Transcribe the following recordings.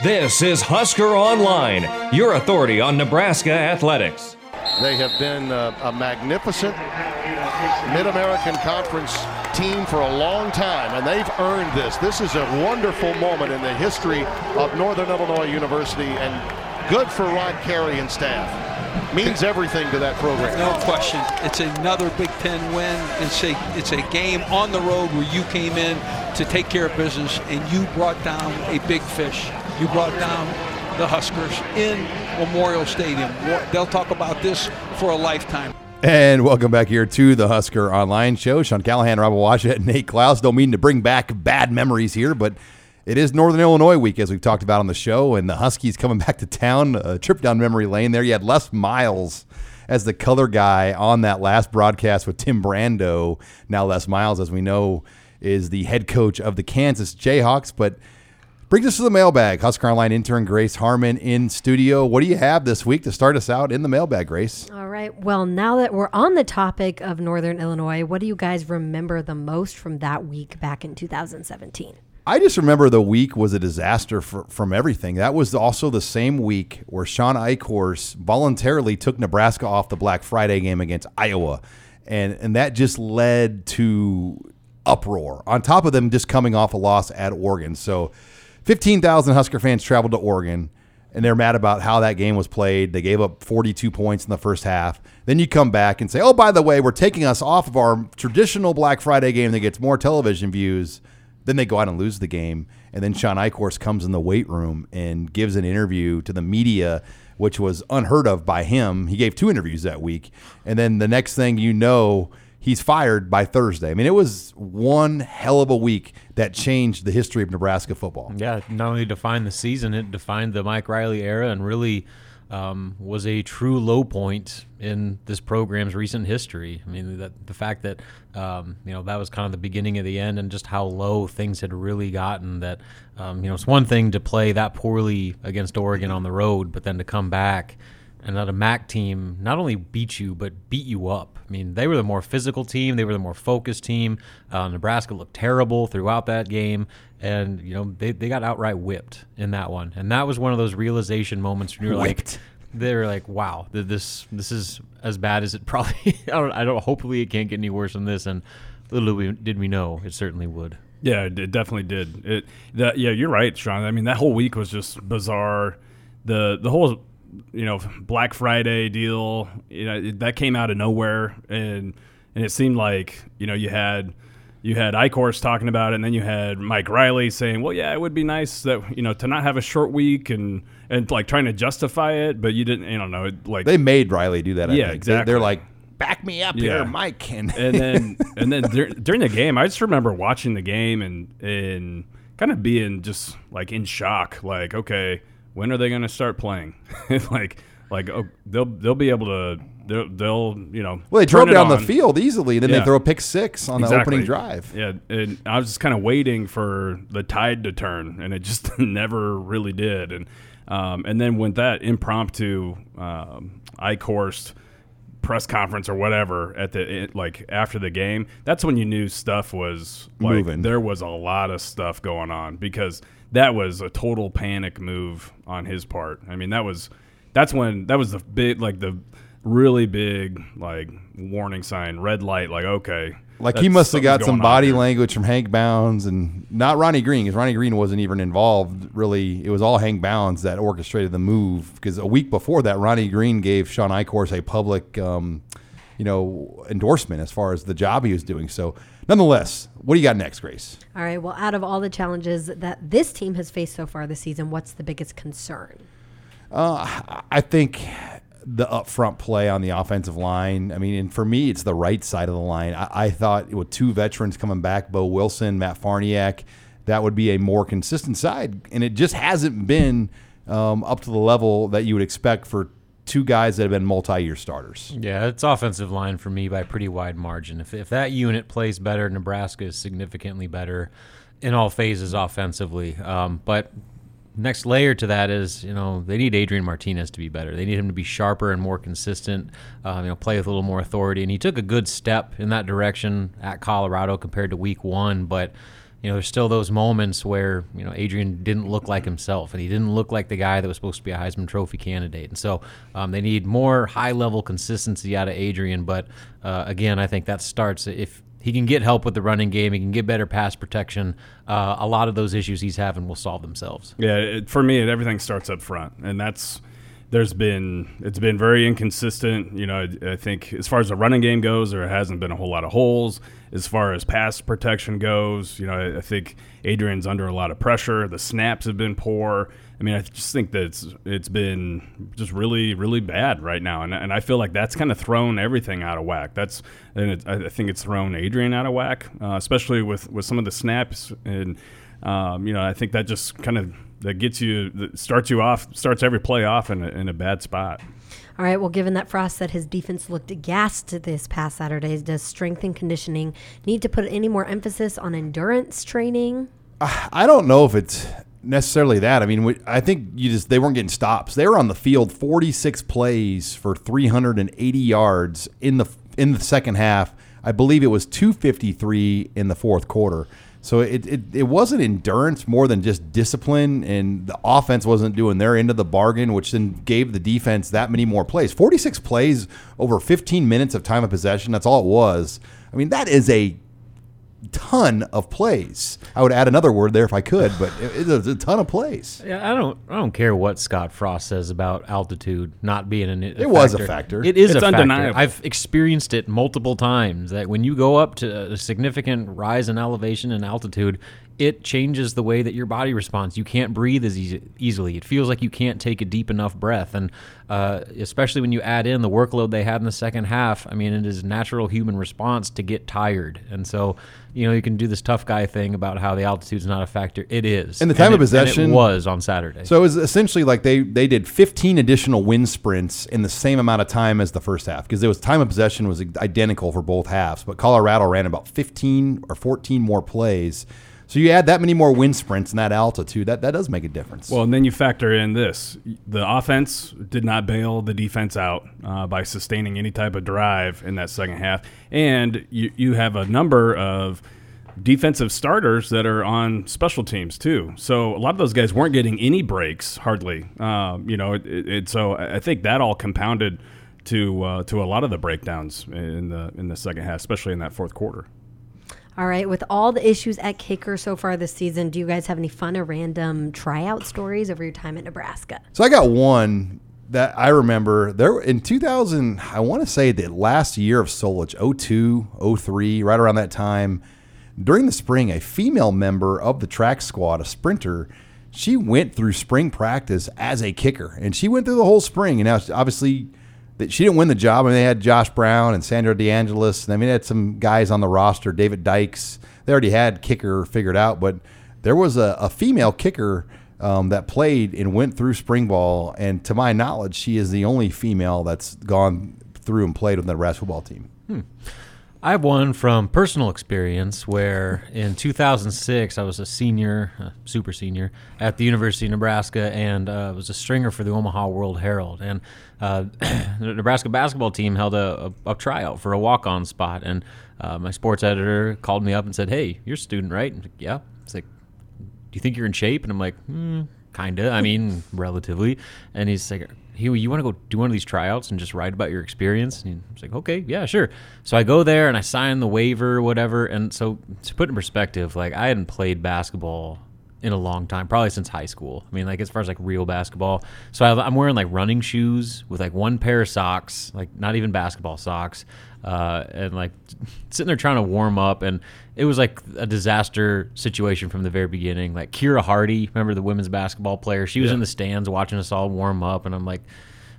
This is Husker Online, your authority on Nebraska athletics. They have been uh, a magnificent Mid American Conference team for a long time, and they've earned this. This is a wonderful moment in the history of Northern Illinois University, and good for Rod Carey and staff. Means everything to that program. No question. It's another Big Ten win. It's a it's a game on the road where you came in to take care of business and you brought down a big fish. You brought down the Huskers in Memorial Stadium. They'll talk about this for a lifetime. And welcome back here to the Husker Online Show. Sean Callahan, Rob Washut, and Nate Clouse. Don't mean to bring back bad memories here, but it is Northern Illinois week, as we've talked about on the show, and the Huskies coming back to town. A trip down memory lane there. You had Les Miles as the color guy on that last broadcast with Tim Brando. Now Les Miles, as we know, is the head coach of the Kansas Jayhawks, but Brings us to the mailbag. Husker Online intern Grace Harmon in studio. What do you have this week to start us out in the mailbag, Grace? All right. Well, now that we're on the topic of Northern Illinois, what do you guys remember the most from that week back in 2017? I just remember the week was a disaster for, from everything. That was also the same week where Shawn Eichorst voluntarily took Nebraska off the Black Friday game against Iowa. And, and that just led to uproar on top of them just coming off a loss at Oregon. So 15,000 Husker fans traveled to Oregon, and they're mad about how that game was played. They gave up 42 points in the first half. Then you come back and say, oh, by the way, we're taking us off of our traditional Black Friday game that gets more television views. Then they go out and lose the game. And then Shawn Eichorst comes in the weight room and gives an interview to the media, which was unheard of by him. He gave two interviews that week. And then the next thing you know, he's fired by Thursday. I mean, it was one hell of a week that changed the history of Nebraska football. Yeah, not only defined the season, it defined the Mike Riley era and really um, was a true low point in this program's recent history. I mean, that the fact that um, you know that was kind of the beginning of the end, and just how low things had really gotten. That um, you know, it's one thing to play that poorly against Oregon on the road, but then to come back and let a MAC team not only beat you but beat you up. I mean, they were the more physical team. They were the more focused team. Uh, Nebraska looked terrible throughout that game, and you know they, they got outright whipped in that one. And that was one of those realization moments when you're whipped. like, they're like, wow, this this is as bad as it probably. I don't. I don't. Hopefully, it can't get any worse than this. And little did we know, it certainly would. Yeah, it definitely did. It that yeah, you're right, Sean. I mean, that whole week was just bizarre. The the whole you know Black Friday deal. You know that came out of nowhere, and and it seemed like you know you had you had Eichorst talking about it, and then you had Mike Riley saying, "Well, yeah, it would be nice that you know to not have a short week and and like trying to justify it, but you didn't. You don't know, like they made Riley do that. I yeah, think. exactly. They're like, back me up yeah. here, Mike, and and then and then dur- during the game, I just remember watching the game and and kind of being just like in shock, like okay when are they going to start playing? like, like oh, they'll they'll be able to they'll, they'll you know well they drove down the field easily and then yeah. they throw a pick six on exactly. the opening drive yeah and i was just kind of waiting for the tide to turn and it just never really did and um, and then when that impromptu um, Eichorst press conference or whatever at the it, like after the game that's when you knew stuff was like Moving. there was a lot of stuff going on because that was a total panic move on his part. I mean, that was that's when that was the big like the really big like warning sign, red light. Like okay, like he must have got some body language from Hank Bounds and not Ronnie Green because Ronnie Green wasn't even involved. Really, it was all Hank Bounds that orchestrated the move. Because a week before that, Ronnie Green gave Shawn Eichorst a public, um, you know, endorsement as far as the job he was doing. So Nonetheless, what do you got next, Grace? All right. Well, out of all the challenges that this team has faced so far this season, what's the biggest concern? Uh, I think the upfront play on the offensive line. I mean, and for me, it's the right side of the line. I, I thought with two veterans coming back, Boe Wilson, Matt Farniak, that would be a more consistent side, and it just hasn't been um, up to the level that you would expect for two guys that have been multi-year starters. Yeah, it's offensive line for me by a pretty wide margin. If, if that unit plays better, Nebraska is significantly better in all phases offensively. Um, but next layer to that is, you know, they need Adrian Martinez to be better. They need him to be sharper and more consistent. Um, you know, play with a little more authority. And he took a good step in that direction at Colorado compared to Week One, but you know, there's still those moments where, you know, Adrian didn't look like himself and he didn't look like the guy that was supposed to be a Heisman Trophy candidate. And so um, they need more high level consistency out of Adrian. But uh, again, I think that starts if he can get help with the running game, he can get better pass protection. Uh, a lot of those issues he's having will solve themselves. Yeah, it, for me, it, everything starts up front. And that's there's been it's been very inconsistent. You know, I, I, think as far as the running game goes, there hasn't been a whole lot of holes. As far as pass protection goes, you know, I, I think Adrian's under a lot of pressure. The snaps have been poor. I mean, I just think that it's it's been just really really bad right now, and and I feel like that's kind of thrown everything out of whack. That's and it, I think it's thrown Adrian out of whack, uh, especially with with some of the snaps and. Um, you know, I think that just kind of that gets you that starts you off starts every play off in a, in a bad spot. All right. Well, given that Frost said his defense looked aghast this past Saturday, does strength and conditioning need to put any more emphasis on endurance training? Uh, I don't know if it's necessarily that. I mean, I think you just they weren't getting stops. They were on the field 46 plays for 380 yards in the in the second half. I believe it was 253 in the fourth quarter. So it, it, it wasn't endurance more than just discipline, and the offense wasn't doing their end of the bargain, which then gave the defense that many more plays. 46 plays over 15 minutes of time of possession, that's all it was. I mean, that is a ton of plays. I would add another word there if I could, but it, it's a ton of plays. Yeah, I don't I don't care what Scott Frost says about altitude not being an. it was a factor. It is it's a undeniable. factor. I've experienced it multiple times. That when you go up to a significant rise in elevation and altitude, it changes the way that your body responds. You can't breathe as easy, easily. It feels like you can't take a deep enough breath, and uh, especially when you add in the workload they had in the second half. I mean, it is natural human response to get tired, and so you know you can do this tough guy thing about how the altitude is not a factor. It is, and the time and of it, possession was on Saturday. So it was essentially like they they did 15 additional wind sprints in the same amount of time as the first half because there was time of possession was identical for both halves, but Colorado ran about 15 or 14 more plays. So you add that many more wind sprints and that altitude, that, that does make a difference. Well, and then you factor in this: the offense did not bail the defense out uh, by sustaining any type of drive in that second half, and you you have a number of defensive starters that are on special teams too. So a lot of those guys weren't getting any breaks, hardly. Um, you know, it, it, so I think that all compounded to uh, to a lot of the breakdowns in the in the second half, especially in that fourth quarter. All right, with all the issues at kicker so far this season, do you guys have any fun or random tryout stories over your time at Nebraska? So I got one that I remember there in 2000, I want to say the last year of Solich, 02, 03, right around that time. During the spring, a female member of the track squad, a sprinter, she went through spring practice as a kicker, and she went through the whole spring. And now, obviously, she didn't win the job. I mean, they had Josh Brown and Sandro DeAngelis. And I mean, they had some guys on the roster, David Dykes. They already had kicker figured out, but there was a, a female kicker um, that played and went through spring ball. And to my knowledge, she is the only female that's gone through and played with the Nebraska football team. Hmm. I have one from personal experience where in 2006 I was a senior, super senior, at the University of Nebraska and uh, was a stringer for the Omaha World Herald. And uh, the Nebraska basketball team held a, a, a tryout for a walk-on spot, and uh, my sports editor called me up and said, "Hey, you're a student, right?" Like, yeah. It's like, "Do you think you're in shape?" And I'm like, hmm, "Kinda. I mean, relatively." And he's like he, you want to go do one of these tryouts and just write about your experience? And he's like, okay, yeah, sure. So I go there and I sign the waiver, or whatever. And so to put in perspective, like I hadn't played basketball in a long time, probably since high school. I mean, like as far as like real basketball. So I'm wearing like running shoes with like one pair of socks, like not even basketball socks, uh, and like sitting there trying to warm up. And it was like a disaster situation from the very beginning. Like Kira Hardy, remember the women's basketball player? She was Yeah. in the stands watching us all warm up, and I'm like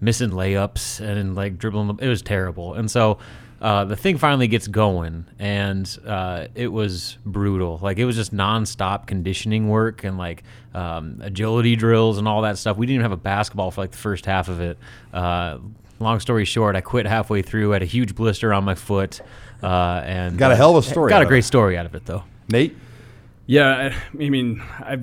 missing layups and like dribbling. It was terrible. And so uh, the thing finally gets going, and uh, it was brutal. Like it was just nonstop conditioning work and like um, agility drills and all that stuff. We didn't even have a basketball for like the first half of it. Uh, long story short, I quit halfway through. I had a huge blister on my foot, uh, and Got a uh, hell of a story Got a great it. story out of it though. Nate, Yeah, I I mean, I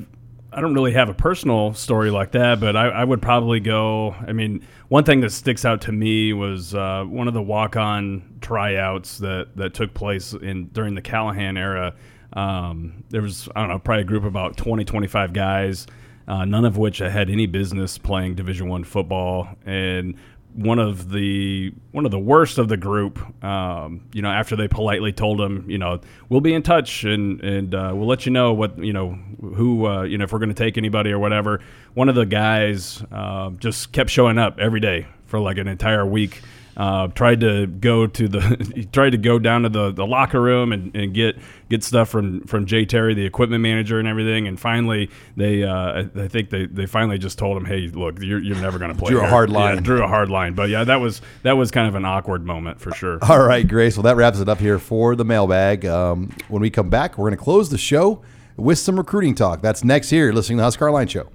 I don't really have a personal story like that, but I, I would probably go. I mean, one thing that sticks out to me was uh, one of the walk-on tryouts that that took place in during the Callahan era. Um, there was I don't know, probably a group of about 20, 25 guys, uh, none of which had any business playing Division One football, and one of the one of the worst of the group. Um, you know, after they politely told him, you know, we'll be in touch and and uh, we'll let you know what you know who uh, you know if we're going to take anybody or whatever. One of the guys uh, just kept showing up every day for like an entire week. Uh, tried to go to the he tried to go down to the, the locker room and, and get get stuff from from Jay Terry, the equipment manager, and everything. And finally, they uh, I, think they, they finally just told him, "Hey, look, you're, you're never going to play." Drew a here." hard Yeah, line. drew a hard line. But yeah, that was that was kind of an awkward moment for sure. All right, Grace. Well, that wraps it up here for the mailbag. Um, when we come back, we're going to close the show with some recruiting talk. That's next here. You're listening to the Husker Line Show.